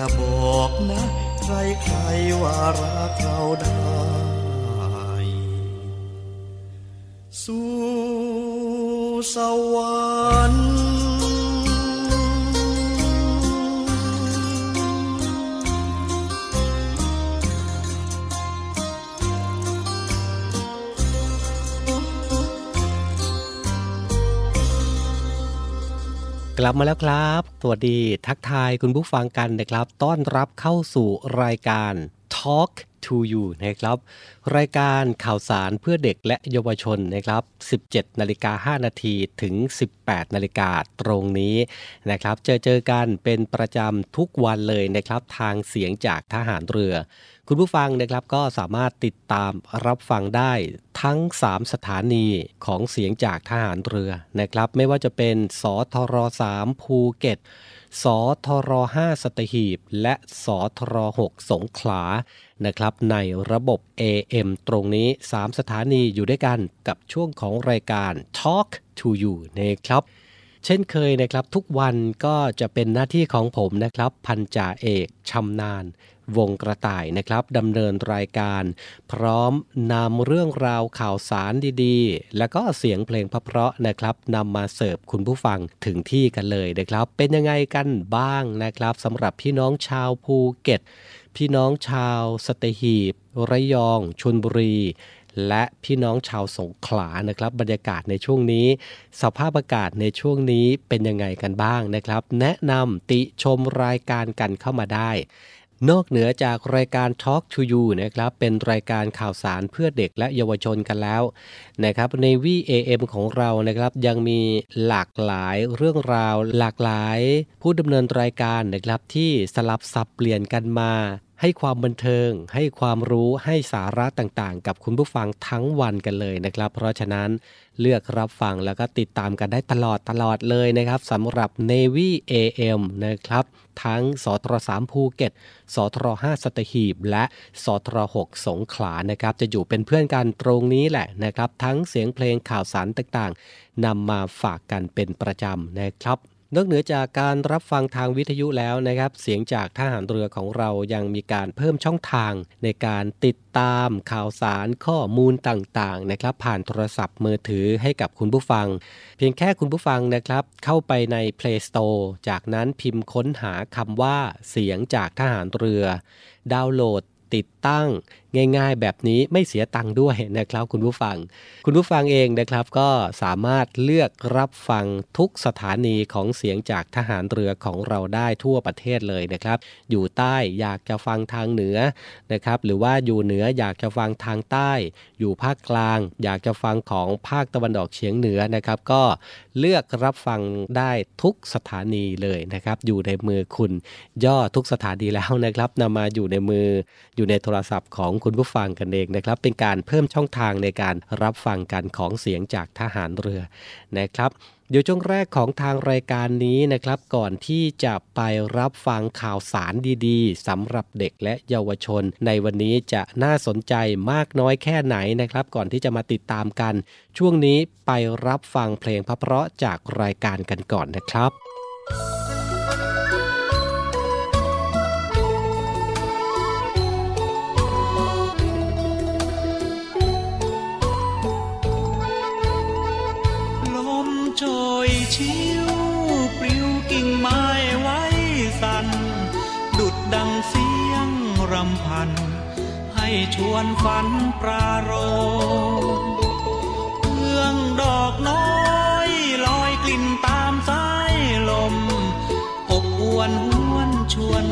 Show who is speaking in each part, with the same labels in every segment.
Speaker 1: อย่าบอกนะ ใครใครว่ารักเราได้ สู้สวรรค์ ลับมาแล้วครับ สวัสดีทักทายคุณผู้ฟังกันนะครับ ต้อนรับเข้าสู่รายการ Talk to You นะครับ รายการข่าวสารเพื่อเด็กและเยาวชนนะครับ 17 นาฬิกา 5 นาทีถึง 18 นาฬิกาตรงนี้นะครับ เจอเจอกันเป็นประจำทุกวันเลยนะครับ ทางเสียงจากทหารเรือ คุณผู้ฟังนะครับก็สามารถติดตามรับฟังได้ทั้ง 3 สถานีของเสียงจากทหารเรือนะครับ ไม่ว่าจะเป็นสทร3ภูเก็ต
Speaker 2: สทร5สตหีบ และสทร6สงขลานะครับในระบบ AM ตรงนี้ 3 สถานีอยู่ด้วยกันกับช่วงของรายการ Talk to You นะครับ เช่นเคยนะครับทุกวันก็จะเป็นหน้าที่ของผมนะครับพันจ่าเอกชำนาญวงกระต่ายนะครับดำเนินรายการ พร้อมนำเรื่องราวข่าวสารดีๆ แล้วก็เสียงเพลงเพราะๆนะครับนำมาเสิร์ฟคุณผู้ฟังถึงที่กันเลยนะครับ เป็นยังไงกันบ้างนะครับสำหรับพี่น้องชาวภูเก็ต พี่น้องชาวสเตหีบระยองชลบุรี และพี่น้องชาวสงขลานะครับ บรรยากาศในช่วงนี้ สภาพอากาศในช่วงนี้เป็นยังไงกันบ้างนะครับ แนะนำติชมรายการกันเข้ามาได้นอกเหนือจากรายการ Talk to You นะครับ เป็นรายการข่าวสารเพื่อเด็กและเยาวชนกันแล้วนะครับใน VAM ของเรานะครับยังมีหลากหลายเรื่องราว หลากหลายผู้ดำเนินรายการนะครับที่สลับสับเปลี่ยนกันมา ให้ความบันเทิง ให้ความรู้ให้สาระต่างๆ กับคุณผู้ฟังทั้งวันกันเลยนะครับ เพราะฉะนั้นเลือกรับฟังแล้วก็ติดตามกันได้ตลอดตลอดเลยนะครับสำหรับ Navy AM นะครับ ทั้งสทร3ภูเก็ตสทร5สตหีบ และสทร6สงขลานะครับ จะอยู่เป็นเพื่อนกันตรงนี้แหละนะครับ ทั้งเสียงเพลงข่าวสารต่างๆนำมาฝากกันเป็นประจำนะครับ นอกเหนือจากการรับฟังทางวิทยุแล้วนะครับ เสียงจากทหารเรือของเรายังมีการเพิ่มช่องทางในการติดตามข่าวสารข้อมูลต่างๆนะครับ ผ่านโทรศัพท์มือถือให้กับคุณผู้ฟัง เพียงแค่คุณผู้ฟังนะครับ เข้าไปใน Play Store จากนั้นพิมพ์ค้นหาคำว่าเสียงจากทหารเรือ ดาวน์โหลดติดตั้ง ง่ายๆ แบบนี้ไม่เสียตังค์ด้วยนะครับคุณผู้ฟัง คุณผู้ฟังเองนะครับก็สามารถเลือกรับฟังทุกสถานีของเสียงจากทหารเรือของเราได้ทั่วประเทศเลยนะครับ อยู่ใต้อยากจะฟังทางเหนือนะครับหรือว่าอยู่เหนืออยากจะฟังทางใต้ อยู่ภาคกลาง อยากจะฟังของภาคตะวันออกเฉียงเหนือนะครับ ก็เลือกรับฟังได้ทุกสถานีเลยนะครับ อยู่ในมือคุณย่อทุกสถานีแล้วนะครับนำมาอยู่ในมืออยู่ในโทรศัพท์ของคุณผู้ฟังกันเองนะครับ เป็นการเพิ่มช่องทางในการรับฟังกันของเสียงจากทหารเรือนะครับเดี๋ยวช่วงแรกของทางรายการนี้นะครับ ก่อนที่จะไปรับฟังข่าวสารดีๆสำหรับเด็กและเยาวชน ในวันนี้จะน่าสนใจมากน้อยแค่ไหนนะครับ ก่อนที่จะมาติดตามกัน ช่วงนี้ไปรับฟังเพลงเพราะจากรายการกันก่อนนะครับ
Speaker 3: ชิวปลิวกิ่งไม้ไว้สัน ดุดดังเสียงรำพัน ให้ชวนฝันปราโรเพื่องดอกน้อยลอยกลิ่นตามสายลมอบอวนหวนชวน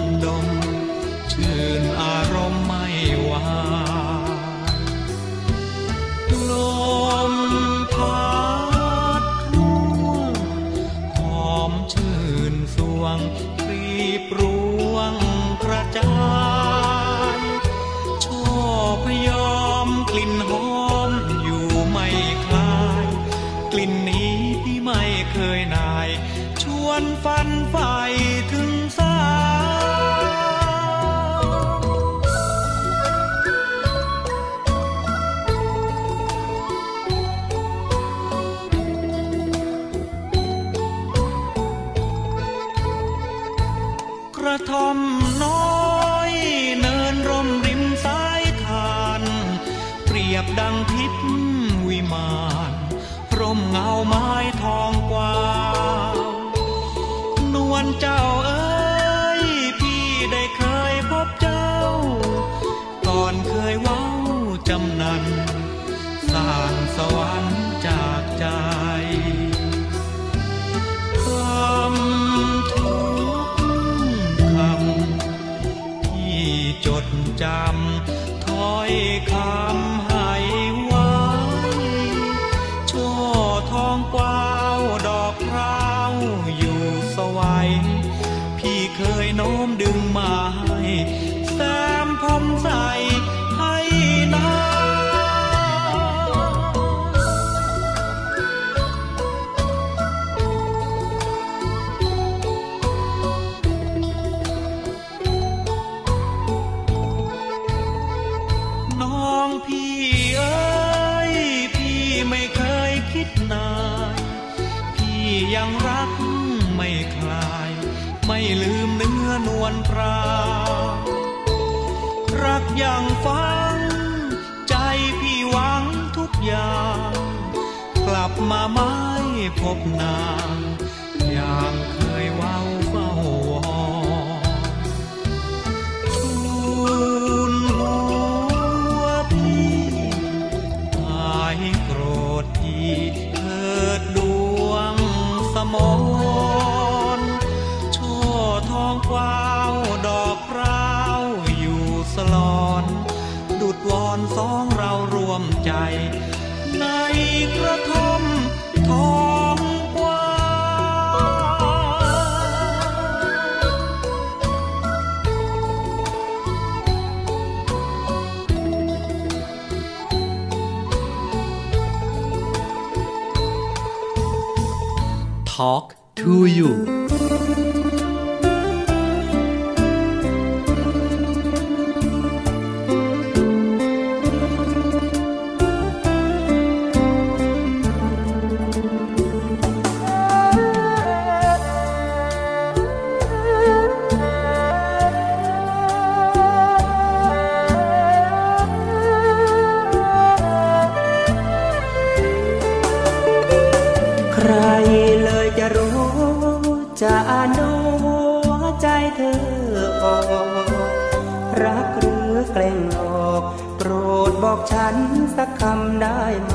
Speaker 3: บอก
Speaker 4: ฉันสักคำได้ไหม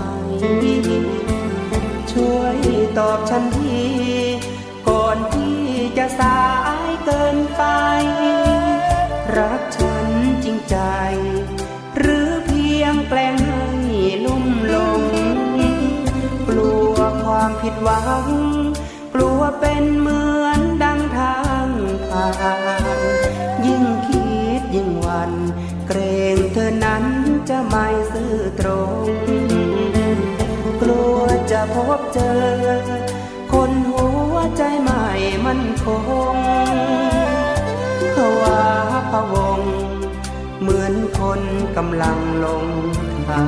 Speaker 4: ช่วยตอบฉันทีก่อนที่จะสายเกินไป รักฉันจริงใจ หรือเพียงแกล้งให้ลุ่มหลง กลัวความผิดหวัง กลัวเป็นเหมือนดังทางผ่าน ยิ่งคิดยิ่งหวัน เกรงเธอนั้น จะไม่ซื่อตรง กลัวจะพบเจอ คนหัวใจใหม่มันคงภาวะพะวง เหมือนคนกำลังลงทา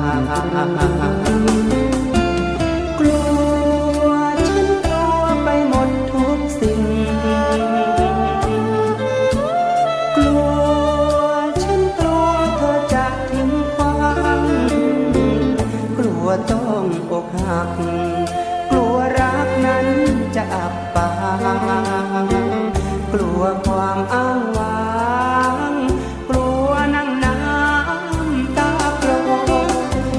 Speaker 4: ง กกกลัวรักนั้นจะอับปางกลัวความอ้างว้าง กลัวนั่งน้ำตาโปร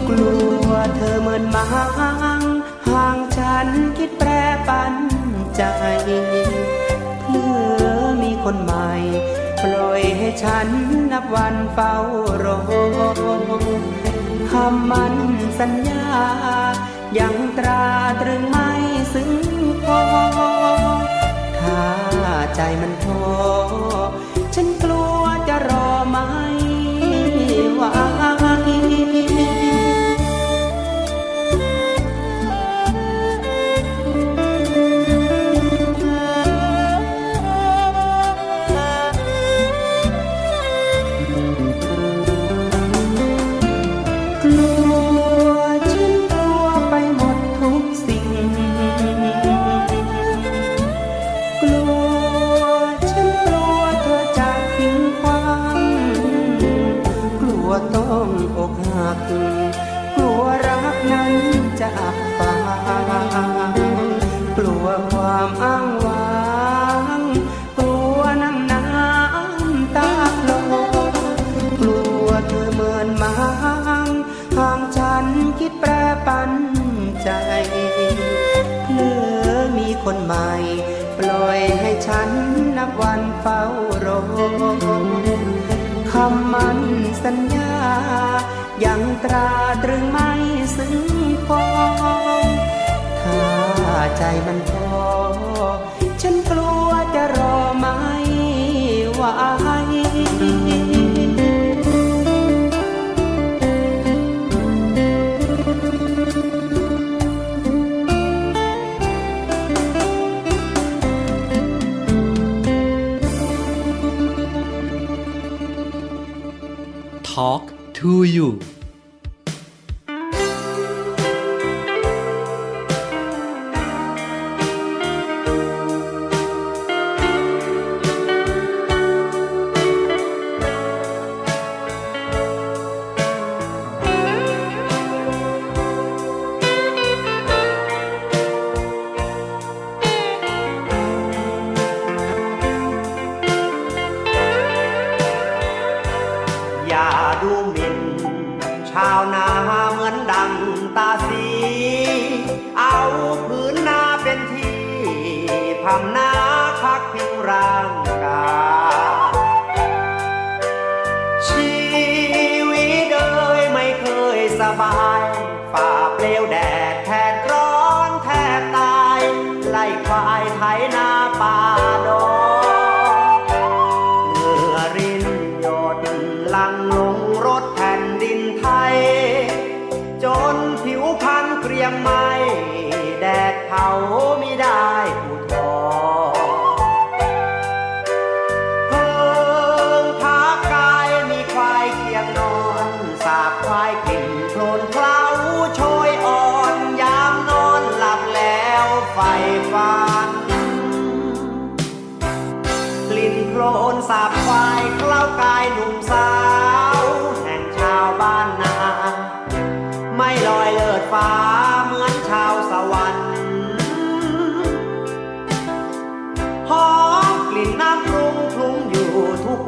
Speaker 4: กลัวเธอเหมือนหมางห่างฉันคิดแปรปันใจเพื่อมีคนใหม่ปล่อยให้ฉันนับวันเฝ้ารอคำมันสัญญา ยังตราตรึงไม่ซึ้งพอ ถ้าใจมันท้อ สัญญา ยังตราตรึงไม่ซึ้งพอถ้าใจมันพอฉัน
Speaker 2: to you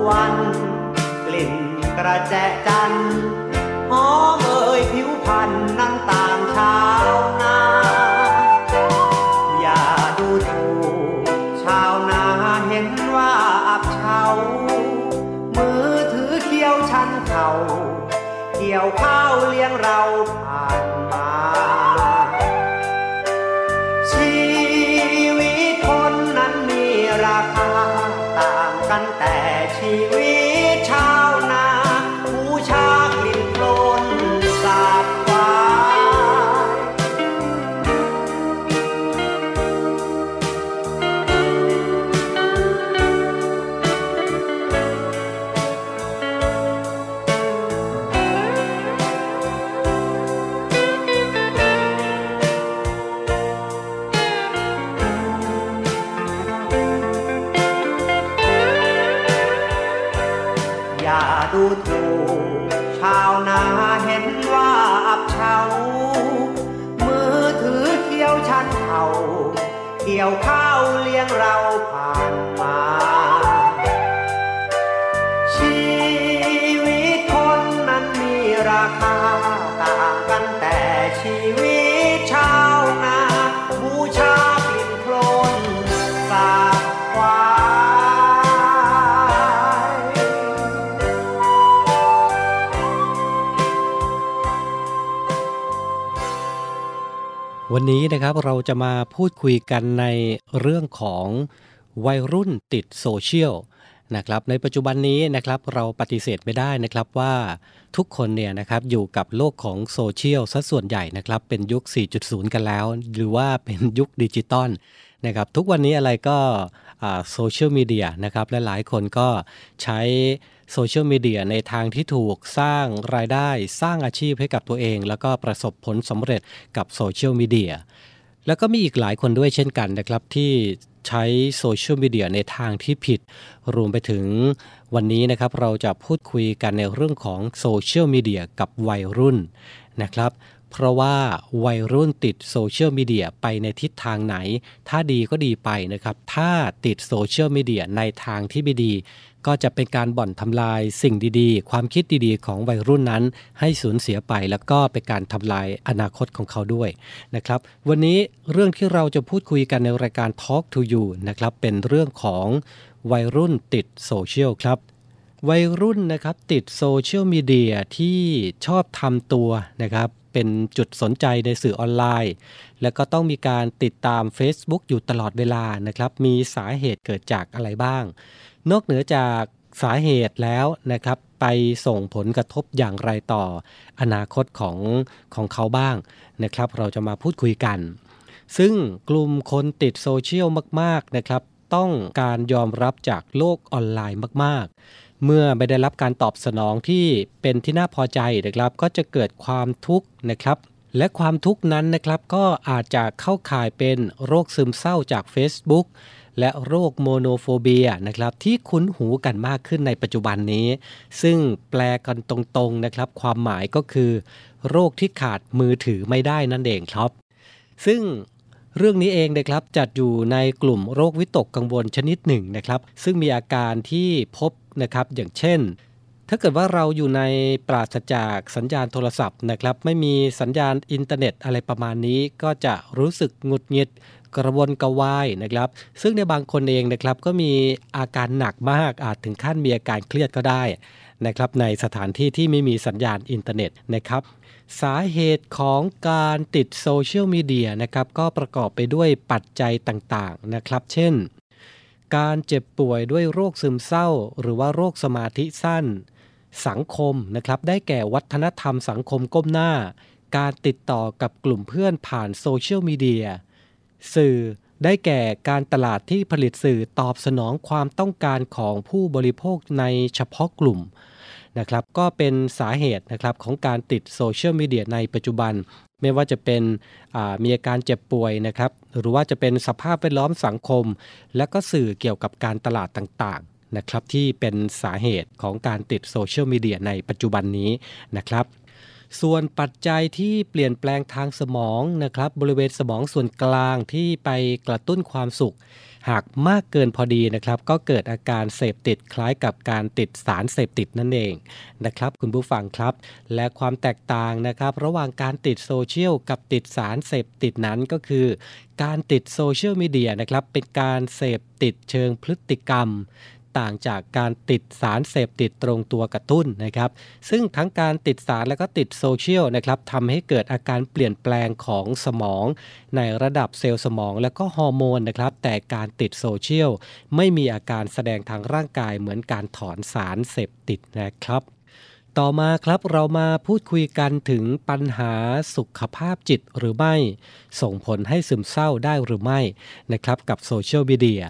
Speaker 4: วัน กลิ่นกระแจจันทร์หอม
Speaker 2: นี้นะครับเราจะมาพูดคุยกันในเรื่องของวัยรุ่นติดโซเชียลนะครับในปัจจุบันนี้นะครับเราปฏิเสธไม่ได้นะครับว่าทุกคนเนี่ยนะครับอยู่กับโลกของโซเชียลซะส่วนใหญ่นะครับเป็นยุค 4.0 กันแล้ว หรือว่าเป็นยุคดิจิตอลนะครับทุกวันนี้อะไรก็โซเชียลมีเดียนะครับและหลายคนก็ใช้ โซเชียลมีเดียในทางที่ถูกสร้างรายได้สร้างอาชีพให้กับตัวเอง แล้วก็ประสบผลสำเร็จกับโซเชียลมีเดียแล้วก็มีอีกหลายคนด้วยเช่นกันนะครับที่ใช้โซเชียลมีเดียในทางที่ผิด รวมไปถึงวันนี้นะครับเราจะพูดคุยกันในเรื่องของโซเชียลมีเดียกับวัยรุ่นนะครับเพราะว่าวัยรุ่นติดโซเชียลมีเดียไปในทิศทางไหน ถ้าดีก็ดีไปนะครับ ถ้าติดโซเชียลมีเดียในทางที่ไม่ดี ก็จะเป็นการบ่อนทำลายสิ่งดีๆ ความคิดดีๆ ของวัยรุ่นนั้น ให้สูญเสียไปแล้วก็เป็นการทำลายอนาคตของเขาด้วยนะครับวันนี้เรื่องที่เราจะพูดคุยกันในรายการ Talk to You นะครับเป็นเรื่องของวัยรุ่นติดโซเชียลครับวัยรุ่นนะครับติดโซเชียลมีเดียที่ชอบทำตัวนะครับเป็นจุดสนใจในสื่อออนไลน์ แล้วก็ต้องมีการติดตาม Facebook อยู่ตลอดเวลานะครับมีสาเหตุเกิดจากอะไรบ้าง นอกเหนือจากสาเหตุแล้วนะครับไปส่งผลกระทบอย่างไรต่ออนาคตของของเขาบ้างนะครับ เราจะมาพูดคุยกัน ซึ่งกลุ่มคนติดโซเชียลมาก ๆนะครับ ต้องการยอมรับจากโลกออนไลน์มาก ๆ เมื่อไม่ได้รับการตอบสนองที่เป็นที่น่าพอใจนะครับ ก็จะเกิดความทุกข์นะครับ และความทุกข์นั้นนะครับก็อาจจะเข้าข่ายเป็นโรคซึมเศร้าจาก Facebook และโรคโมโนโฟเบียนะครับที่คุ้นหูกันมากขึ้นในปัจจุบันนี้ ซึ่งแปลกันตรงๆนะครับ ความหมายก็คือ โรคที่ขาดมือถือไม่ได้นั่นเองครับ ซึ่งเรื่องนี้เองนะครับจัดอยู่ในกลุ่มโรควิตกกังวลชนิดหนึ่งนะครับ ซึ่งมีอาการที่พบนะครับอย่างเช่น ถ้าเกิดว่าเราอยู่ในปราศจากสัญญาณโทรศัพท์นะครับ ไม่มีสัญญาณอินเทอร์เน็ตอะไรประมาณนี้ ก็จะรู้สึกหงุดหงิด กระวนกระวายนะครับ ซึ่งในบางคนเองนะครับก็มีอาการหนักมากอาจถึงขั้นมีอาการเครียดก็ได้นะครับในสถานที่ที่ไม่มีสัญญาณอินเทอร์เน็ตนะครับ สาเหตุของการติดโซเชียลมีเดียนะครับก็ประกอบไปด้วยปัจจัยต่างๆนะครับ เช่น การเจ็บป่วยด้วยโรคซึมเศร้า หรือว่าโรคสมาธิสั้น สังคมนะครับได้แก่วัฒนธรรมสังคมก้มหน้า การติดต่อกับกลุ่มเพื่อนผ่านโซเชียลมีเดีย สื่อได้แก่การตลาดที่ผลิตสื่อตอบสนองความต้องการของผู้บริโภคในเฉพาะกลุ่มนะครับ ก็เป็นสาเหตุนะครับของการติดโซเชียลมีเดียในปัจจุบัน ไม่ว่าจะเป็นมีอาการเจ็บป่วยนะครับ หรือว่าจะเป็นสภาพแวดล้อมสังคม และก็สื่อเกี่ยวกับการตลาดต่างๆนะครับที่เป็นสาเหตุของการติดโซเชียลมีเดียในปัจจุบันนี้นะครับ ส่วนปัจจัยที่เปลี่ยนแปลงทางสมองนะครับบริเวณสมองส่วนกลางที่ไปกระตุ้นความสุข หากมากเกินพอดีนะครับ ก็เกิดอาการเสพติดคล้ายกับการติดสารเสพติดนั่นเองนะครับคุณผู้ฟังครับ และความแตกต่างนะครับ ระหว่างการติดโซเชียลกับติดสารเสพติดนั้นก็คือ การติดโซเชียลมีเดียนะครับเป็นการเสพติดเชิงพฤติกรรม ต่างจากการติดสารเสพติดตรงตัวกระตุ้นนะครับ ซึ่งทั้งการติดสารและก็ติดโซเชียลนะครับทำให้เกิดอาการเปลี่ยนแปลงของสมอง ในระดับเซลล์สมองและก็ฮอร์โมนนะครับ แต่การติดโซเชียลไม่มีอาการแสดงทางร่างกายเหมือนการถอนสารเสพติดนะครับต่อมาครับเรามาพูดคุยกันถึงปัญหาสุขภาพจิตหรือไม่ ส่งผลให้ซึมเศร้าได้หรือไม่นะครับกับโซเชียลมีเดีย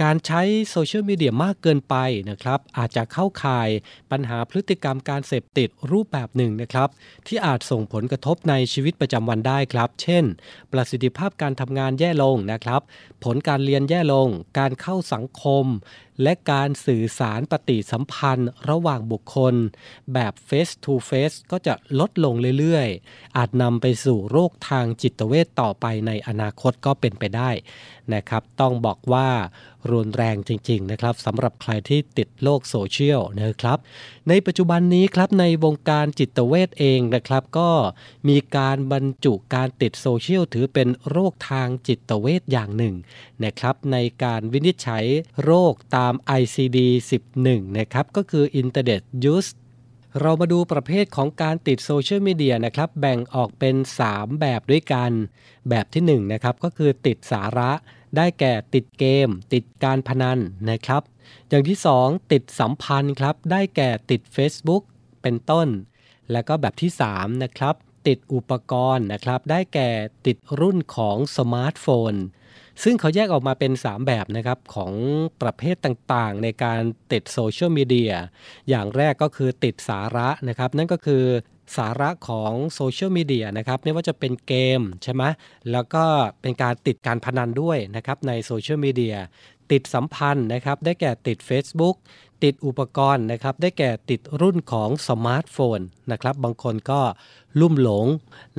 Speaker 2: การใช้โซเชียลมีเดียมากเกินไปนะครับ อาจจะเข้าข่ายปัญหาพฤติกรรมการเสพติดรูปแบบหนึ่งนะครับ ที่อาจส่งผลกระทบในชีวิตประจำวันได้ครับ เช่น ประสิทธิภาพการทำงานแย่ลงนะครับ ผลการเรียนแย่ลง การเข้าสังคม และการสื่อสารปฏิสัมพันธ์ระหว่างบุคคล แบบ face to face ก็จะลดลงเรื่อยๆ อาจนำไปสู่โรคทางจิตเวทต่อไปในอนาคตก็เป็นไปได้นะครับ ต้องบอกว่ารุนแรงจริงๆนะครับสำหรับใครที่ติดโลกโซเชียลนะครับ ในปัจจุบันนี้ครับในวงการจิตเวทเองนะครับ ก็มีการบรรจุการติดโซเชียลถือเป็นโรคทางจิตเวทอย่างหนึ่งนะครับ ในการวินิจฉัยโรคตาม ICD-11 นะครับ ก็คือ Internet Use เรามาดูประเภทของการติดโซเชียลมีเดียนะครับ แบ่งออกเป็น 3 แบบด้วยกัน แบบที่1นะครับ ก็คือติดสาระ ได้แก่ติดเกม ติดการพนันนะครับ อย่างที่ 2 ติดสัมพันธ์ครับ ได้แก่ติด Facebook เป็นต้น แล้วก็แบบที่ 3 นะครับ ติดอุปกรณ์นะครับ ได้แก่ติดรุ่นของสมาร์ทโฟน ซึ่งเขาแยกออกมาเป็น 3 แบบนะครับ ของประเภทต่างๆ ในการติดโซเชียลมีเดียอย่างแรกก็คือติดสาระนะครับ นั่นก็คือสาระของโซเชียลมีเดียนะครับไม่ว่าจะเป็นเกมใช่ไหมแล้วก็เป็นการติดการพนันด้วยนะครับในโซเชียลมีเดียติดสัมพันธ์นะครับได้แก่ติด Facebook ติดอุปกรณ์นะครับได้แก่ติดรุ่นของสมาร์ทโฟนนะครับบางคนก็ลุ่มหลง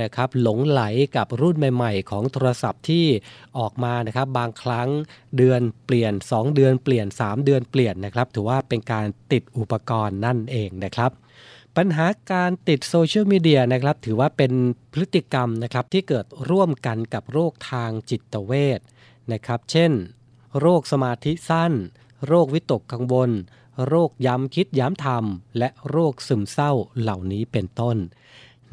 Speaker 2: นะครับหลงไหลกับรุ่นใหม่ ๆ ของโทรศัพท์ที่ออกมานะครับบางครั้งเดือนเปลี่ยน 2 เดือนเปลี่ยน 3 เดือนเปลี่ยนนะครับถือว่าเป็นการติดอุปกรณ์นั่นเองนะครับปัญหาการติดโซเชียลมีเดียนะครับถือว่าเป็นพฤติกรรมนะครับที่เกิดร่วมกันกับโรคทางจิตเวชนะครับ เช่น โรคสมาธิสั้น โรควิตกกังวล โรคย้ำคิดย้ำทำและโรคซึมเศร้าเหล่านี้เป็นต้น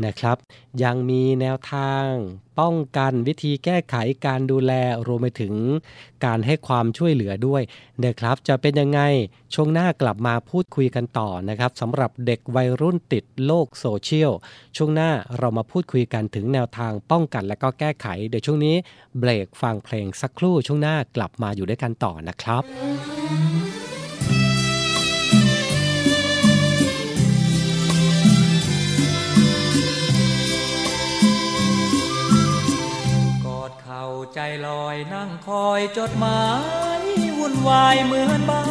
Speaker 2: นะครับ ยังมีแนวทาง ป้องกันวิธีแก้ไขการดูแลรวมไปถึงการให้ความช่วยเหลือด้วยนะครับ จะเป็นยังไงช่วงหน้ากลับมาพูดคุยกันต่อนะครับสำหรับเด็กวัยรุ่นติดโลกโซเชียลช่วงหน้าเรามาพูดคุยกันถึงแนวทางป้องกันและก็แก้ไข เดี๋ยวช่วงนี้เบรกฟังเพลงสักครู่ช่วงหน้ากลับมาอยู่ด้วยกันต่อนะครับ
Speaker 3: ใจลอยนั่งคอยจดหมาย วุ่นวายเหมือนบ้า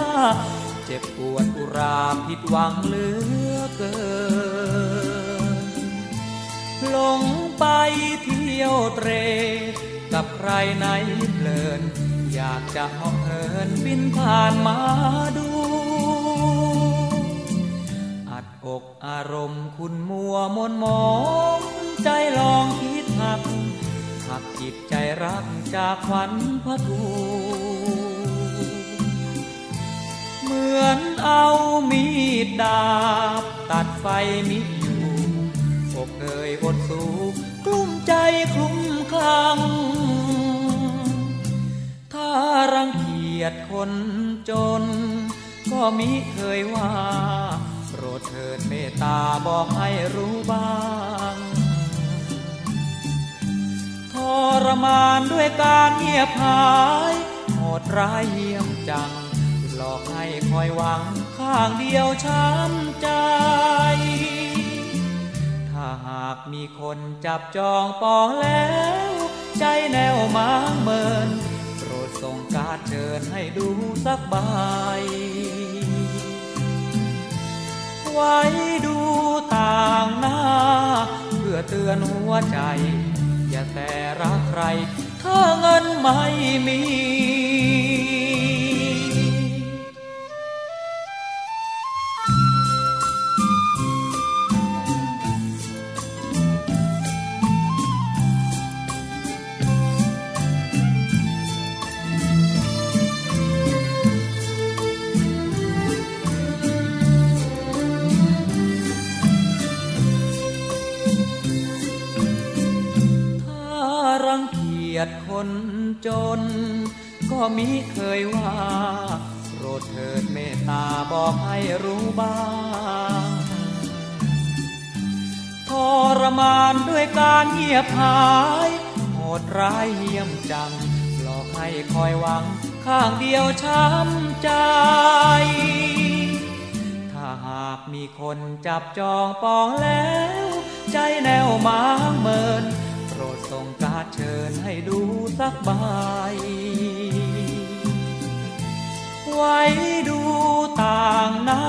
Speaker 3: เจ็บปวดอุราผิดหวังเหลือเกินหลงไปเที่ยวเตร กับใครไหนเพลิน อยากจะหอบเหินบินผ่านมาดู อัดอกอารมณ์คุณมัวมนมองใจลองคิดหัก หักจิตใจรักจากขวัญพระทูเหมือนเอามีดดาบ ตัดไฟมิอยู่อกเอ่ยอดสูกลุ้มใจคลุ้มคลังถ้ารังเกียจคนจน ก็มิเคยว่า โปรดเถิดเมตตาบอกให้รู้บ้าง รมานด้วยการเงียบหายโหดร้ายเยี่ยมจัง หลอกให้คอยหวังข้างเดียวช้ำใจ ถ้าหากมีคนจับจองปองแล้ว ใจแนวมางเมินโปรดส่งการเชิญให้ดูสักใบไว้ดูต่างหน้า เพื่อเตือนหัวใจ อย่าแต่รักใคร ถ้าเงินไม่มี ยจคนจน ก็มิเคยว่าโปรดเถิดเมตตาบอกให้รู้บ้างทรมานด้วยการเงียบหายโหดร้ายเยี่ยมจังหลอกให้คอยหวังข้างเดียวช้ำใจ ถ้าหากมีคนจับจองปองแล้ว ใจแนวมางเมิน ชิญให้ดูสักใบไว้ดูต่างหน้า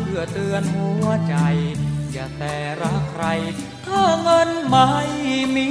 Speaker 3: เพื่อเตือนหัวใจ อย่าแต่รักใคร ถ้าเงินไม่มี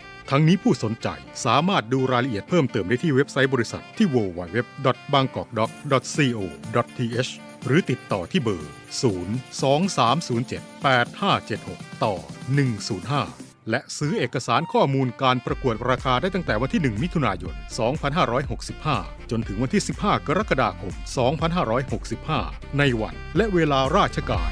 Speaker 5: ทั้งนี้ผู้สนใจสามารถดูรายละเอียดเพิ่มเติมได้ที่เว็บไซต์บริษัทที่ www.bangkokdoc.co.th หรือติดต่อที่เบอร์ 023078576 ต่อ 105 และซื้อเอกสารข้อมูลการประกวดราคาได้ตั้งแต่วันที่ 1 มิถุนายน 2565 จนถึงวันที่ 15 กรกฎาคม 2565 ในวันและเวลาราชการ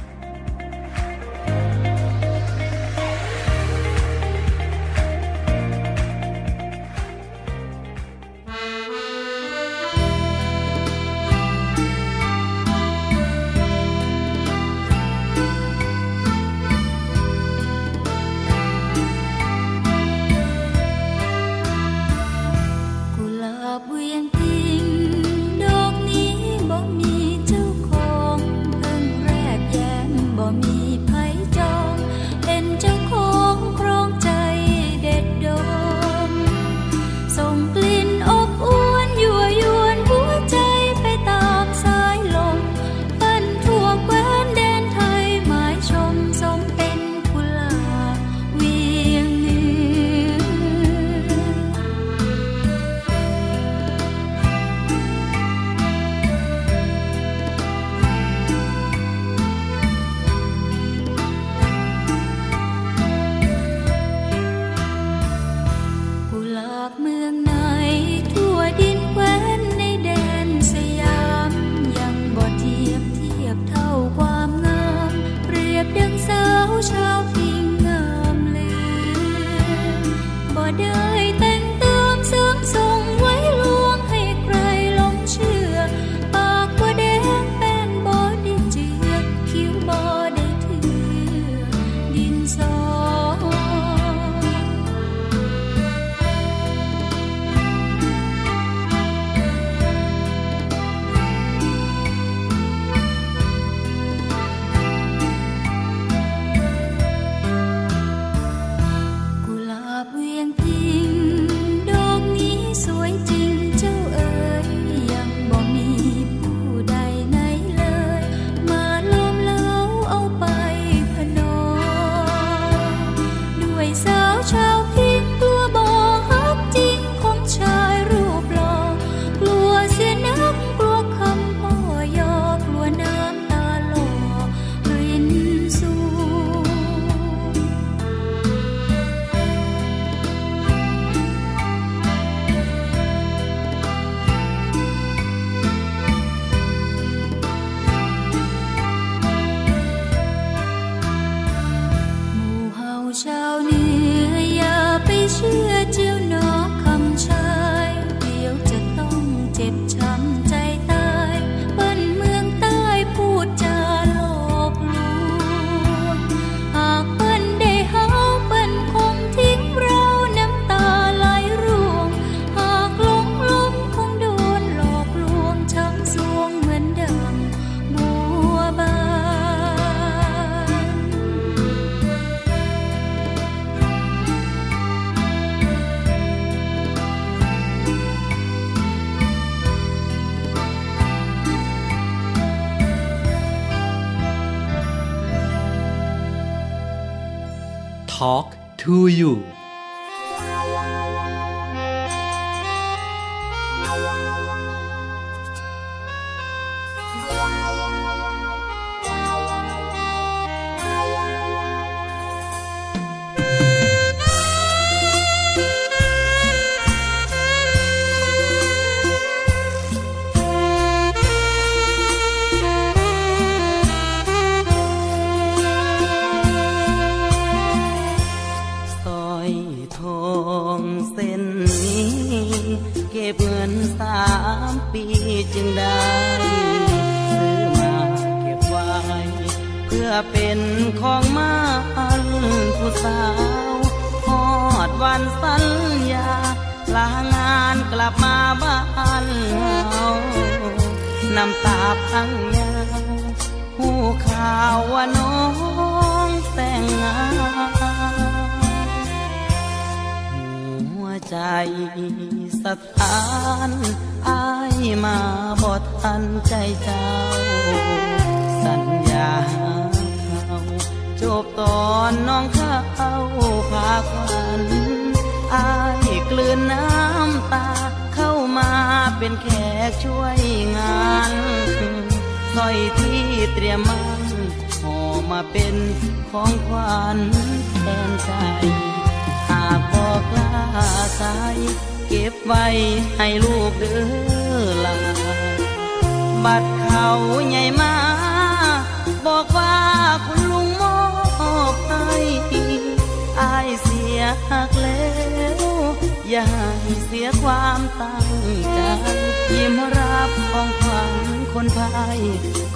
Speaker 2: Talk to you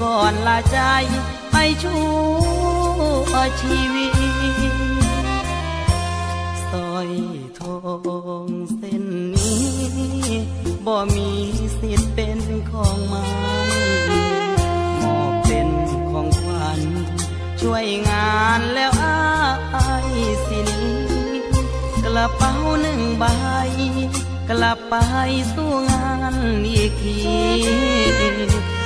Speaker 6: ก่
Speaker 4: อนลาใจไปชั่วชีวิตสร้อยทองเส้นนี้บ่มีสิทธิ์เป็นของมันมอบเป็นของขวัญช่วยงานแล้วอายสินี้กระเป๋าหนึ่งใบกลับไปสู้งานอีกที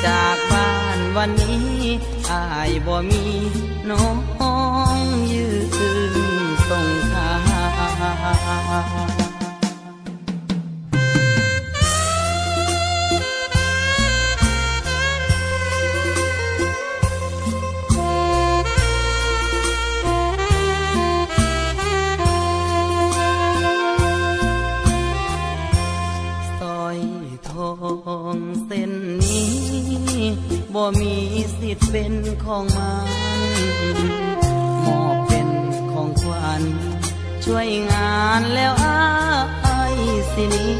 Speaker 4: จากบ้านวันนี้อายบ่มีน้องยืนส่งทาง บ่มีสิทธิ์เป็นของมันมอบเป็นของขวัญช่วยงานแล้วอายสินี้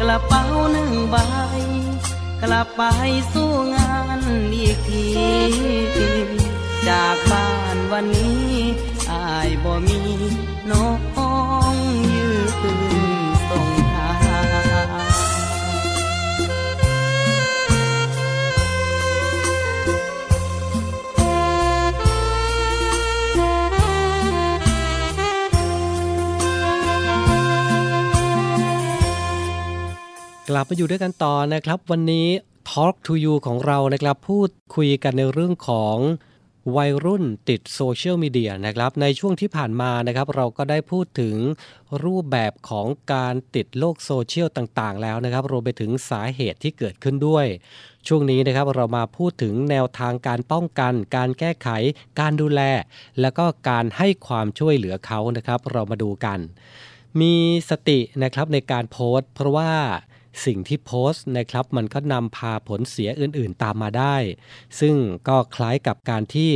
Speaker 4: กระเป๋าหนึ่งใบ กลับไปสู้งานอีกที จากบ้านวันนี้อายบ่มีน้อง
Speaker 2: กลับมาอยู่ด้วยกันต่อนะครับ วันนี้ Talk to You ของเรานะครับพูดคุยกันในเรื่องของวัยรุ่นติดโซเชียลมีเดียนะครับในช่วงที่ผ่านมานะครับ เราก็ได้พูดถึงรูปแบบของการติดโลกโซเชียลต่างๆ แล้วนะครับ รวมไปถึงสาเหตุที่เกิดขึ้นด้วย ช่วงนี้นะครับเรามาพูดถึงแนวทางการป้องกัน การแก้ไข การดูแล แล้วก็การให้ความช่วยเหลือเขานะครับ เรามาดูกัน มีสตินะครับในการโพสต์ เพราะว่า สิ่งที่โพสต์นะครับมันก็นำพาผลเสียอื่นๆตามมาได้ ซึ่งก็คล้ายกับการที่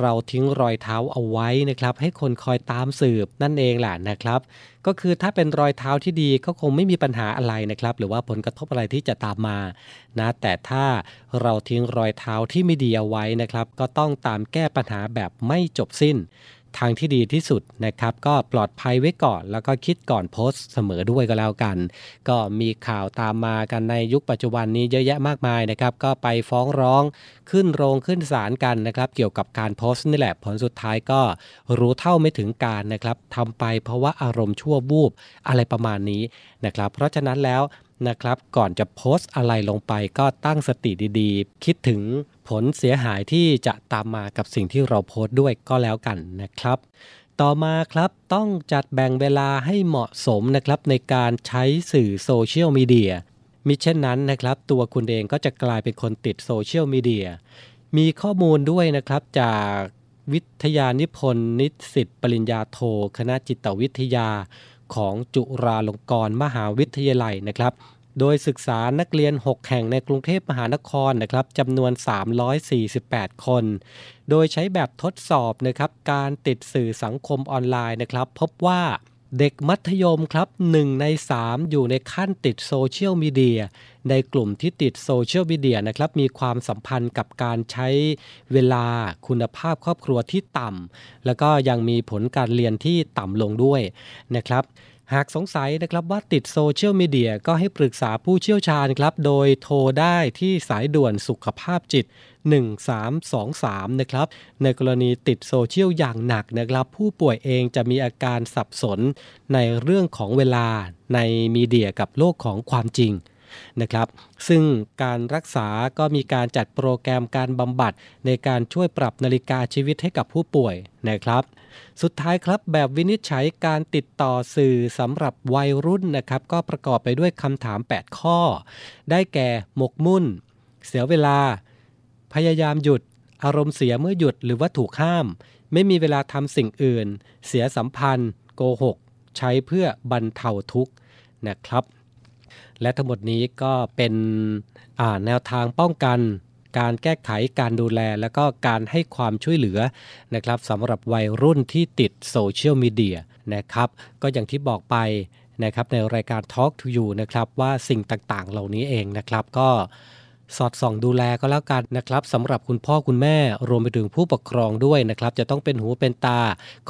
Speaker 2: เราทิ้งรอยเท้าเอาไว้นะครับ ให้คนคอยตามสืบนั่นเองแหละนะครับ ก็คือถ้าเป็นรอยเท้าที่ดีก็คงไม่มีปัญหาอะไรนะครับ หรือว่าผลกระทบอะไรที่จะตามมานะแต่ถ้าเราทิ้งรอยเท้าที่ไม่ดีเอาไว้นะครับ ก็ต้องตามแก้ปัญหาแบบไม่จบสิ้น ทางที่ดีที่สุดนะครับ ก็ปลอดภัยไว้ก่อน แล้วก็คิดก่อนโพสต์เสมอด้วยก็แล้วกัน ก็มีข่าวตามมากันในยุคปัจจุบันนี้เยอะแยะมากมายนะครับ ก็ไปฟ้องร้องขึ้นโรงขึ้นศาลกันนะครับ เกี่ยวกับการโพสต์นี่แหละผลสุดท้ายก็รู้เท่าไม่ถึงการนะครับทำไปเพราะว่าอารมณ์ชั่ววูบอะไรประมาณนี้นะครับ เพราะฉะนั้นแล้ว นะครับก่อนจะโพสต์อะไรลงไปก็ตั้งสติดีๆ คิดถึงผลเสียหายที่จะตามมากับสิ่งที่เราโพสต์ด้วยก็แล้วกันนะครับ ต่อมาครับต้องจัดแบ่งเวลาให้เหมาะสมนะครับในการใช้สื่อโซเชียลมีเดียมิเช่นนั้นนะครับตัวคุณเองก็จะกลายเป็นคนติดโซเชียลมีเดียมีข้อมูลด้วยนะครับจากวิทยานิพนธ์นิสิตปริญญาโท คณะจิตวิทยา ของจุฬาลงกรณ์มหาวิทยาลัยนะครับ โดยศึกษานักเรียน 6 แห่งในกรุงเทพมหานครนะครับจำนวน 348 คน โดยใช้แบบทดสอบนะครับการติดสื่อสังคมออนไลน์นะครับ พบว่า เด็กมัธยมครับ 1 ใน 3 อยู่ในขั้นติดโซเชียลมีเดียในกลุ่มที่ติดโซเชียลมีเดียนะครับมีความสัมพันธ์กับการใช้เวลาคุณภาพครอบครัวที่ต่ำแล้วก็ยังมีผลการเรียนที่ต่ำลงด้วยนะครับ หากสงสัยนะครับว่าติดโซเชียลมีเดียก็ให้ปรึกษาผู้เชี่ยวชาญครับ โดยโทรได้ที่สายด่วนสุขภาพจิต 1323 นะครับ ในกรณีติดโซเชียลอย่างหนักนะครับ ผู้ป่วยเองจะมีอาการสับสนในเรื่องของเวลาในมีเดียกับโลกของความจริง นะครับ ซึ่งการรักษาก็มีการจัดโปรแกรมการบำบัดในการช่วยปรับนาฬิกาชีวิตให้กับผู้ป่วยนะครับ สุดท้ายครับแบบวินิจฉัยการติดต่อสื่อสำหรับวัยรุ่นนะครับ ก็ประกอบไปด้วยคำถาม 8 ข้อ ได้แก่หมกมุ่น เสียเวลา พยายามหยุด อารมณ์เสียเมื่อหยุดหรือว่าถูกห้าม ไม่มีเวลาทำสิ่งอื่น เสียสัมพันธ์ โกหก ใช้เพื่อบรรเทาทุกข์นะครับ และทั้งหมดนี้ก็เป็นแนวทางป้องกันการแก้ไขการดูแลแล้วก็การให้ความช่วยเหลือนะครับสำหรับวัยรุ่นที่ติดโซเชียลมีเดียนะครับ ก็อย่างที่บอกไปนะครับในรายการ Talk to You นะครับว่าสิ่งต่างๆ เหล่านี้เองนะครับก็สอดส่องดูแลก็แล้วกันนะครับสำหรับคุณพ่อคุณแม่รวมไปถึงผู้ปกครองด้วยนะครับ จะต้องเป็นหูเป็นตา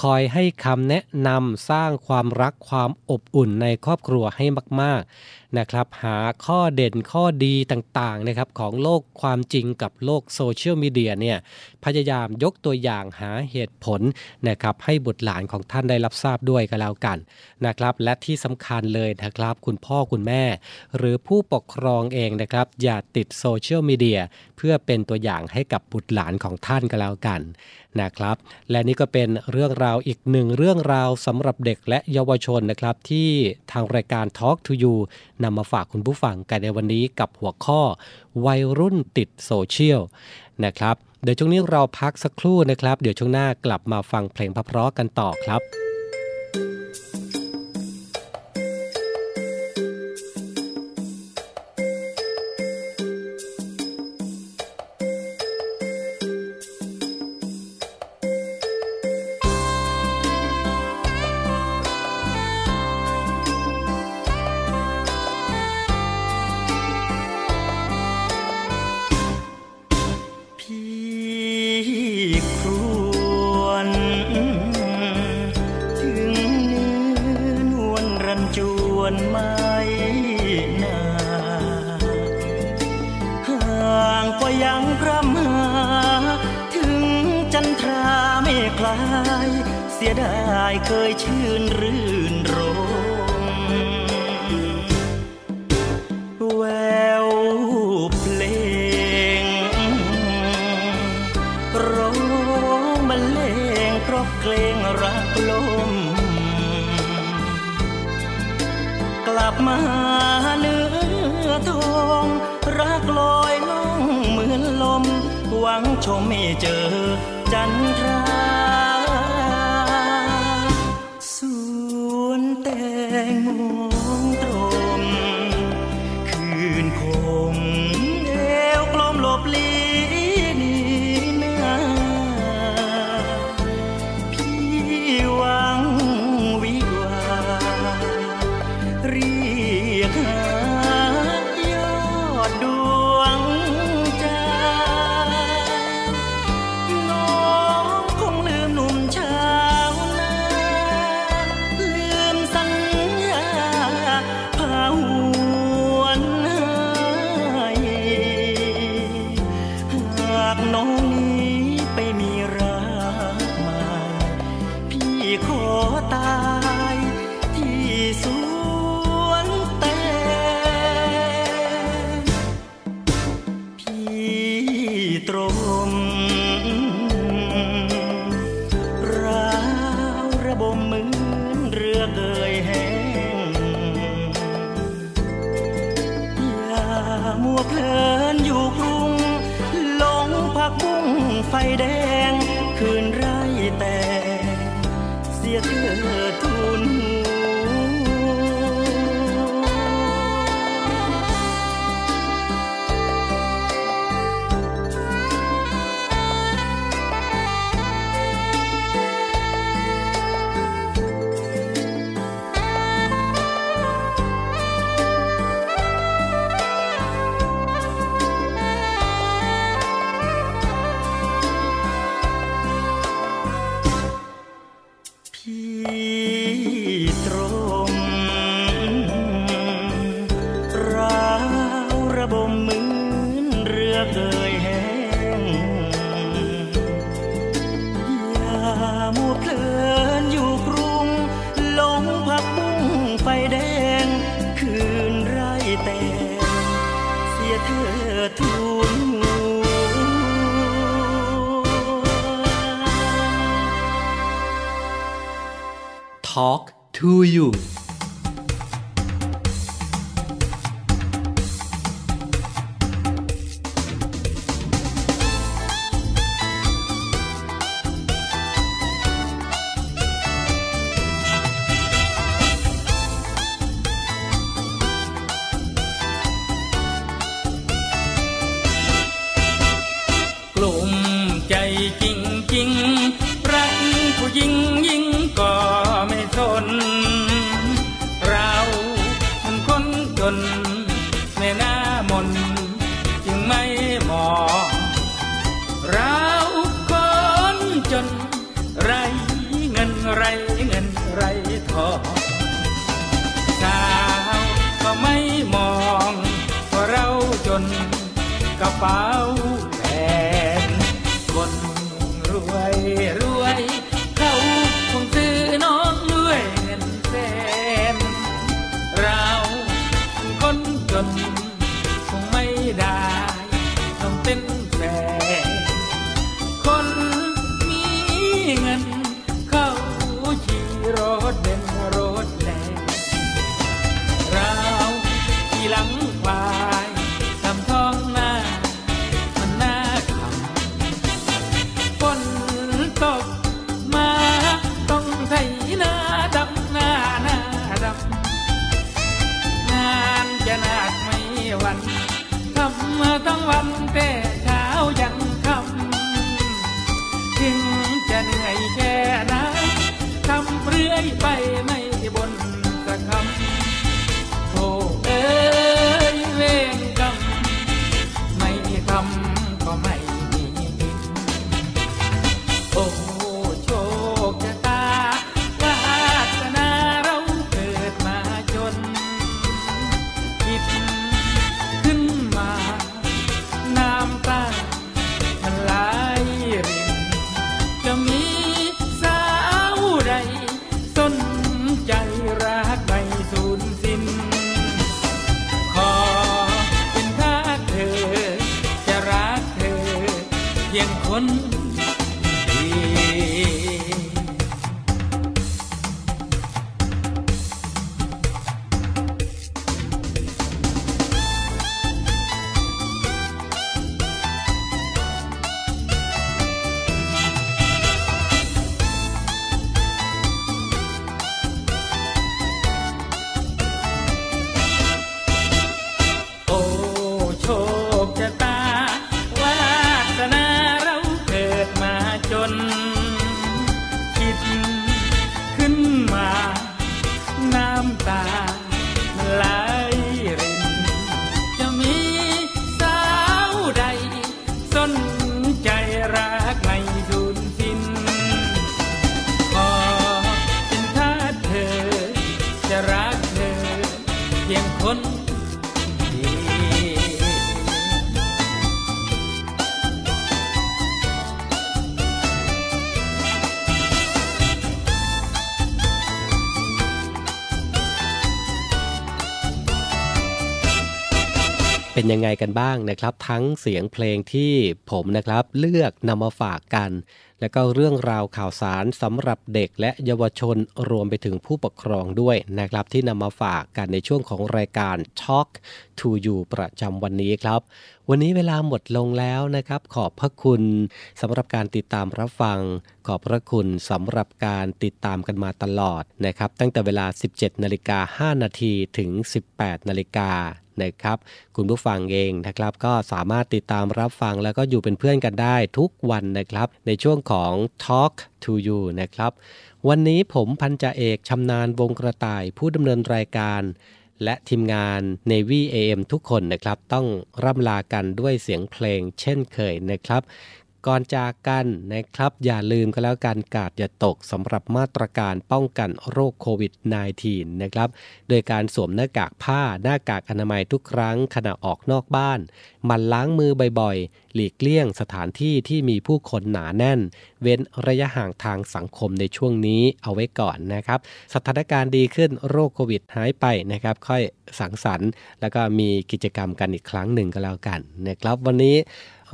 Speaker 2: คอยให้คำแนะนำสร้างความรักความอบอุ่นในครอบครัวให้มาก ๆ นะครับหาข้อเด่นข้อดีต่างๆนะครับของโลกความจริงกับโลกโซเชียลมีเดียเนี่ยพยายามยกตัวอย่างหาเหตุผลนะครับให้บุตรหลานของท่านได้รับทราบด้วยก็แล้วกันนะครับและที่สำคัญเลยนะครับคุณพ่อคุณแม่ หรือผู้ปกครองเองนะครับอย่าติดโซเชียลมีเดียเพื่อเป็นตัวอย่างให้กับบุตรหลานของท่านก็แล้วกันนะครับ และนี่ก็เป็นเรื่องราวอีกหนึ่งเรื่องราวสำหรับเด็กและเยาวชนนะครับ ที่ทางรายการ Talk to You นำมาฝากคุณผู้ฟังกันในวันนี้กับหัวข้อ วัยรุ่นติดโซเชียลนะครับเดี๋ยวช่วงนี้เราพักสักครู่นะครับ เดี๋ยวช่วงหน้ากลับมาฟังเพลงพ
Speaker 1: เพราะกันต่อครั
Speaker 7: บ ขอ ใจจริงจริงรักผู้หญิงยิ่งก็ไม่ทนเรามันคนจนในหน้ามน จึงไม่มองเราคนจน ไรเงินไรเงินไรทองสาวก็ไม่มองว่าะเราจนกระเป๋า เพี ยังไง
Speaker 2: กันบ้างนะครับ ทั้งเสียงเพลงที่ผมนะครับเลือกนำมาฝากกัน แล้วก็เรื่องราวข่าวสารสำหรับเด็กและเยาวชนรวมไปถึงผู้ปกครองด้วยนะครับ ที่นำมาฝากกันในช่วงของรายการ Talk to You ประจำวันนี้ครับ วันนี้เวลาหมดลงแล้วนะครับ ขอบพระคุณสำหรับการติดตามรับฟัง ขอบพระคุณสำหรับการติดตามกันมาตลอดนะครับ ตั้งแต่เวลา 17นาฬิกา5นาทีถึง 18นาฬิกา นะครับ คุณผู้ฟังเองนะครับ ก็สามารถติดตามรับฟังแล้วก็อยู่เป็นเพื่อนกันได้ทุกวันนะครับ ในช่วงของ Talk to You นะครับ วันนี้ผมพันจ่าเอกชำนาญวงกระต่ายผู้ดำเนินรายการ และทีมงาน Navy AM ทุกคนนะครับ ต้องร่ำลากันด้วยเสียงเพลงเช่นเคยนะครับ ก่อนจากกันนะครับ อย่าลืมก็แล้วกันกาดอย่าตกสำหรับมาตรการป้องกันโรคโควิด -19 นะครับ โดยการสวมหน้ากากผ้าหน้ากากอนามัยทุกครั้งขณะออกนอกบ้านมันล้างมือบ่อยๆ หลีกเลี่ยงสถานที่ที่มีผู้คนหนาแน่น เว้นระยะห่างทางสังคมในช่วงนี้เอาไว้ก่อนนะครับ สถานการณ์ดีขึ้นโรคโควิดหายไปนะครับ ค่อยสังสรรค์ แล้วก็มีกิจกรรมกันอีกครั้งหนึ่งก็แล้วกันนะครับ วันนี้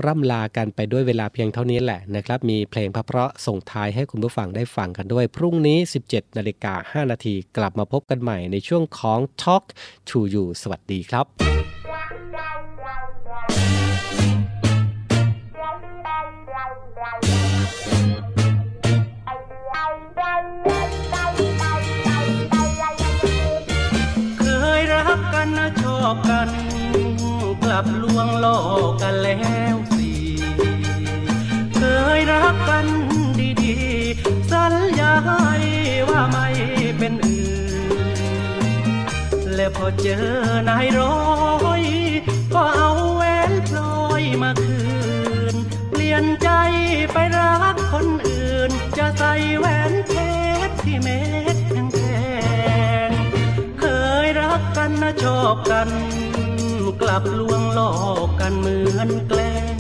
Speaker 2: ร่ำลากันไปด้วยเวลาเพียงเท่านี้แหละนะครับ มีเพลงพระเพราะส่งท้ายให้คุณผู้ฟังได้ฟังกันด้วย พรุ่งนี้ 17นาฬิกา5นาทีกลับมาพบกันใหม่ในช่วงของ Talk to You สวัสดีครับ
Speaker 8: เคยรักกันชอบกัน กลับลวงโลกกันแล้วสิเคยรักกันดีๆ สัญญาให้ว่าไม่เป็นอื่น และพอเจอนายร้อย ก็เอาแหวนพลอยมาคืน เปลี่ยนใจไปรักคนอื่น จะใส่แหวนเพชรที่เม็ดแพงๆเคยรักกันนะชอบกัน กลับลวงหลอกกันเหมือนแกล้ง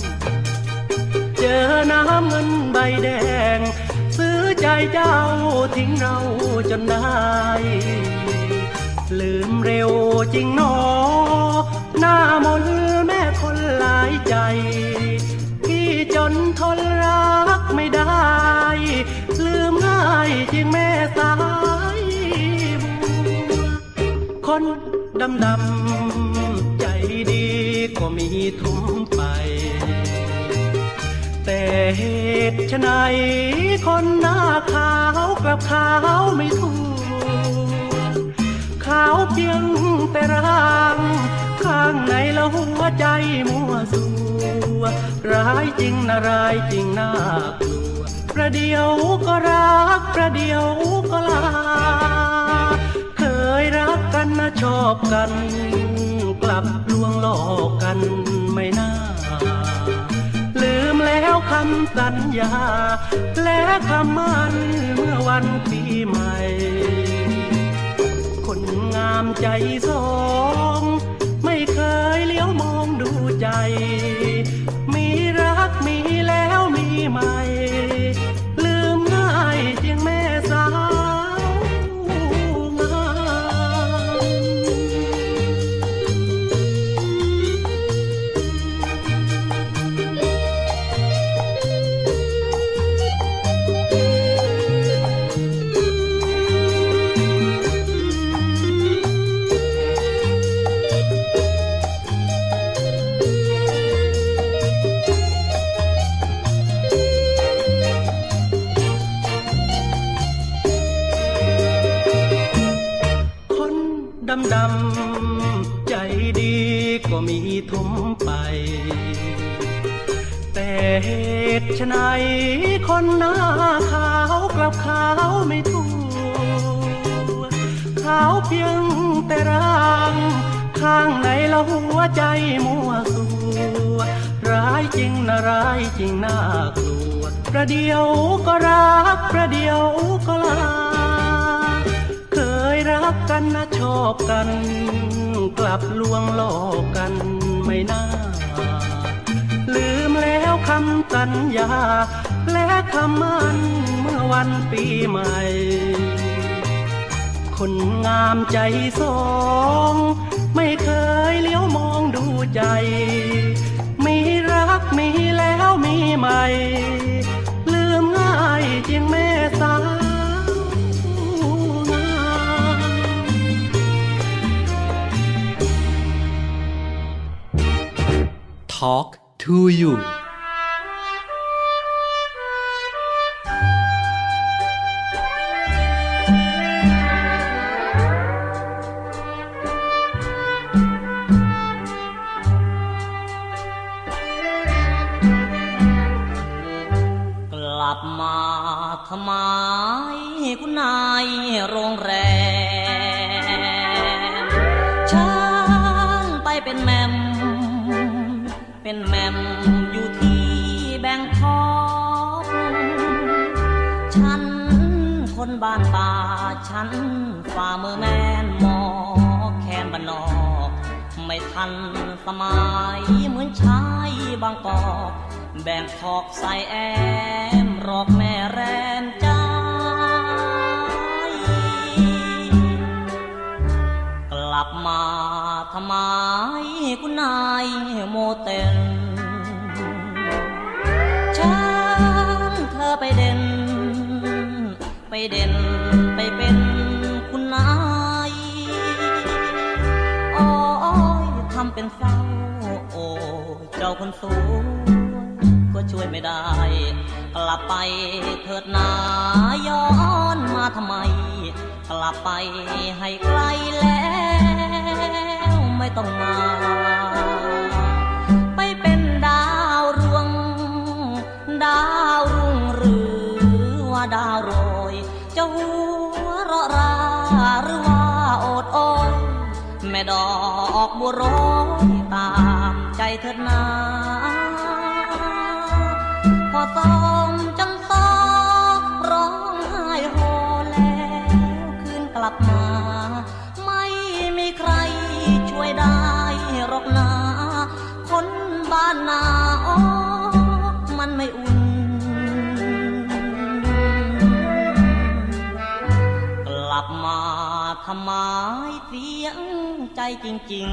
Speaker 8: เจอน้ำเงินใบแดง ซื้อใจเจ้าทิ้งเราจนได้ ลืมเร็วจริงหนอ หน้ามนแม่คนหลายใจ พี่จนทนรักไม่ได้ ลืมง่ายจริงแม่สายบัวคนดำดำ ก็มีทุ่มไป แต่เหตุไฉนคนหน้าขาวกลับขาวไม่ถูกขาวเพียงแต่ร่างข้างในละหัวใจมัวสัวร้ายจริงนะร้ายจริงน่ากลัวประเดี๋ยวก็รักประเดี๋ยวก็ลา เคยรักกันนะชอบกัน วงหลอกกันไม่น่า ลืมแล้วคำสัญญา และคำมั่นเมื่อวันปีใหม่ คนงามใจสอง ไม่เคยเลี้ยวมองดูใจ มีรักมีแล้วมีใหม่ ตุไฉนคนหน้าขาวกลับขาวไม่ถูกขาวเพียงแต่ร่างข้างในละหัวใจมัวสัวร้ายจริงนะร้ายจริงน่ากลัวประเดี๋ยวก็รักประเดี๋ยวก็ลาเคยรักกันนะชอบกัน กลับลวงหลอกกันไม่น่า คำสัญญา และคำมั่นเมื่อวันปีใหม่ คนงามใจสอง ไม่เคยเลี้ยวมองดูใจ มีรักมีแล้วมีใหม่ ลืมง่ายจริงแม่สาวงาม
Speaker 2: Talk to You
Speaker 9: ฉันฝ่ามือแม่หมอแคนบ้านนอกไม่ทันสมัยเหมือนชายบางกอกแบ่งทอกใส่แอมรอกแม่แรมใจกลับมาทำไมคุณนายโมเต็นฉันเธอไปเด่น ไปเด่นไปเป็น เป็นเศร้าโอ้เจ้าคนสูงก็ช่วยไม่ได้ กลับไปเถิดนาย้อนมาทำไม กลับไปให้ไกลแล้วไม่ต้องมา ม่ดอกบัวร้อยตามใจเถิดนาพอต้อง ใจจริง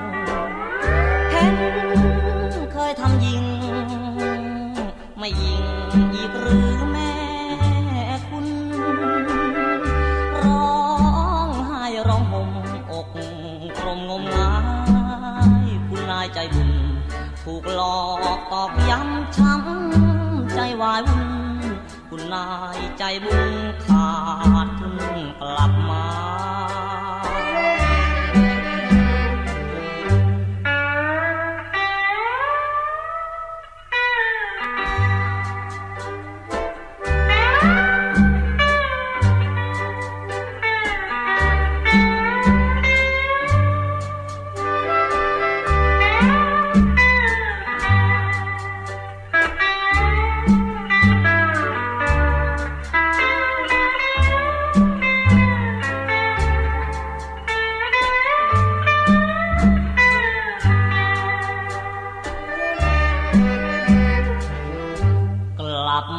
Speaker 9: ๆเห็นเคยทำยิง ไม่ยิงอีกหรือแม่คุณ ร้องไห้ร้องห่มอกกลมงมงายคุณนายใจบุญถูกหลอกตอกย้ำช้ำใจวายวุ่นคุณนายใจบุญขาดทุนกลับมา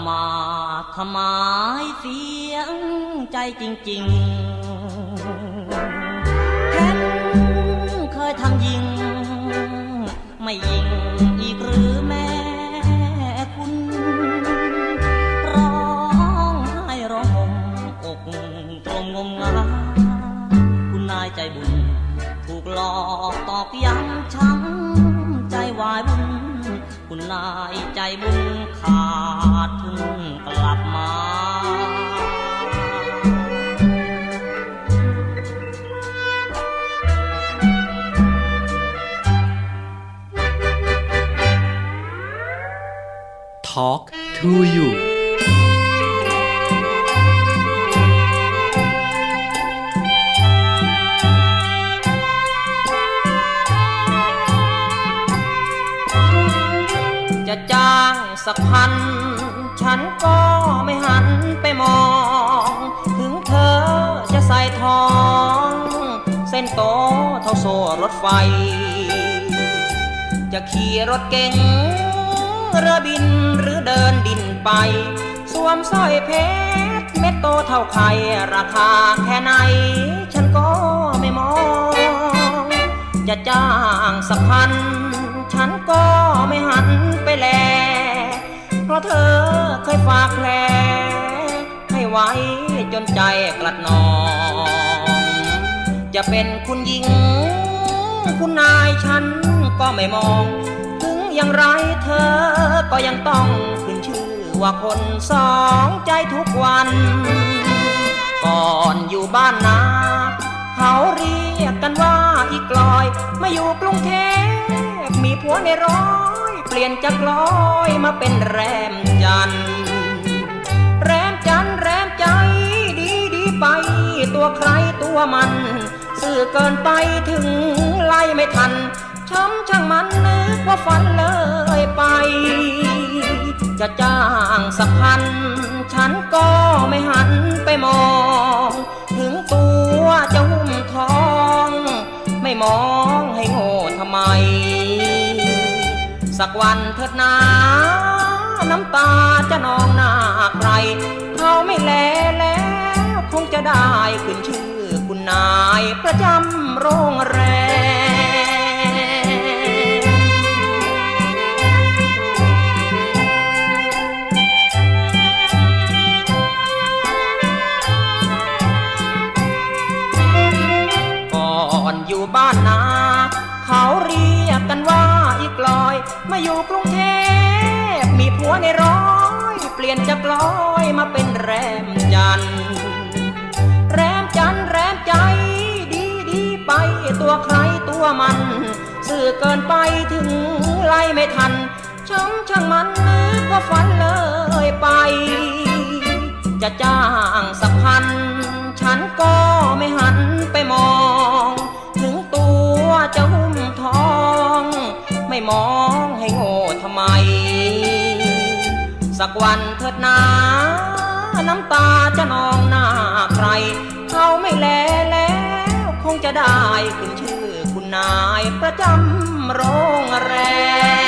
Speaker 9: มาทำไมเสียงใจจริงๆเห็นเคยทำยิง ไม่ยิงอีกหรือแม่คุณ ร้องไห้ร้องห่มอกตรงงมงายคุณนายใจบุญ ถูกหลอกตอกย้ำช้ำ คุณนายใจบุญขาดทุ่งกลับมา
Speaker 2: Talk to you
Speaker 9: สักพัน ฉันก็ไม่หันไปมอง ถึงเธอจะใส่ทอง เส้นโตเท่าโซ่รถไฟ จะขี่รถเก๋งเรือบินหรือเดินดินไป สวมสร้อยเพชรเม็ดโตเท่าไข่ราคาแค่ไหน ฉันก็ไม่มอง จะจ้างสักพัน ฉันก็ไม่หันไปแล ราะเธอเคยฝากแผลให้ไว้จนใจกลัดนอง จะเป็นคุณหญิง คุณนายฉันก็ไม่มอง ถึงอย่างไรเธอก็ยังต้องขึ้นชื่อว่าคนสองใจทุกวัน ก่อนอยู่บ้านนาเขาเรียกกันว่าอีกลอยมาอยู่กรุงเทพมีผัวในร้อย ปลี่ยนจากลอยมาเป็นแรมจันแรมจันแรมใจดีดีไป ตัวใครตัวมัน สื่อเกินไปถึงไล่ไม่ทัน ช้ำช่างมันนึกว่าฝันเลยไป จะจ้างสักพัน ฉันก็ไม่หันไปมอง ถึงตัวจะหุ้มทอง ไม่มองให้โง่ทำไม สักวันเถิดนาน้ำตาจะนองหน้าใคร เขาไม่แลแล้วคงจะได้ขึ้นชื่อคุณนายประจำโรงแรม มาอยู่กรุงเทพมีผัวในร้อยเปลี่ยนจากลอยมาเป็นแรมจันแรมจันแรมใจดีดีไปตัวใครตัวมัน สื่อเกินไปถึงไล่ไม่ทันช่างช่างมันนึกว่าฝันเลยไป จะจ้างสักพัน ฉันก็ไม่หัน ไม่มองให้โง่ทำไม สักวันเถิดนา น้ำตาจะนองหน้าใคร เขาไม่แลแล้ว คงจะได้ขึ้นชื่อคุณนายประจำโรงแรม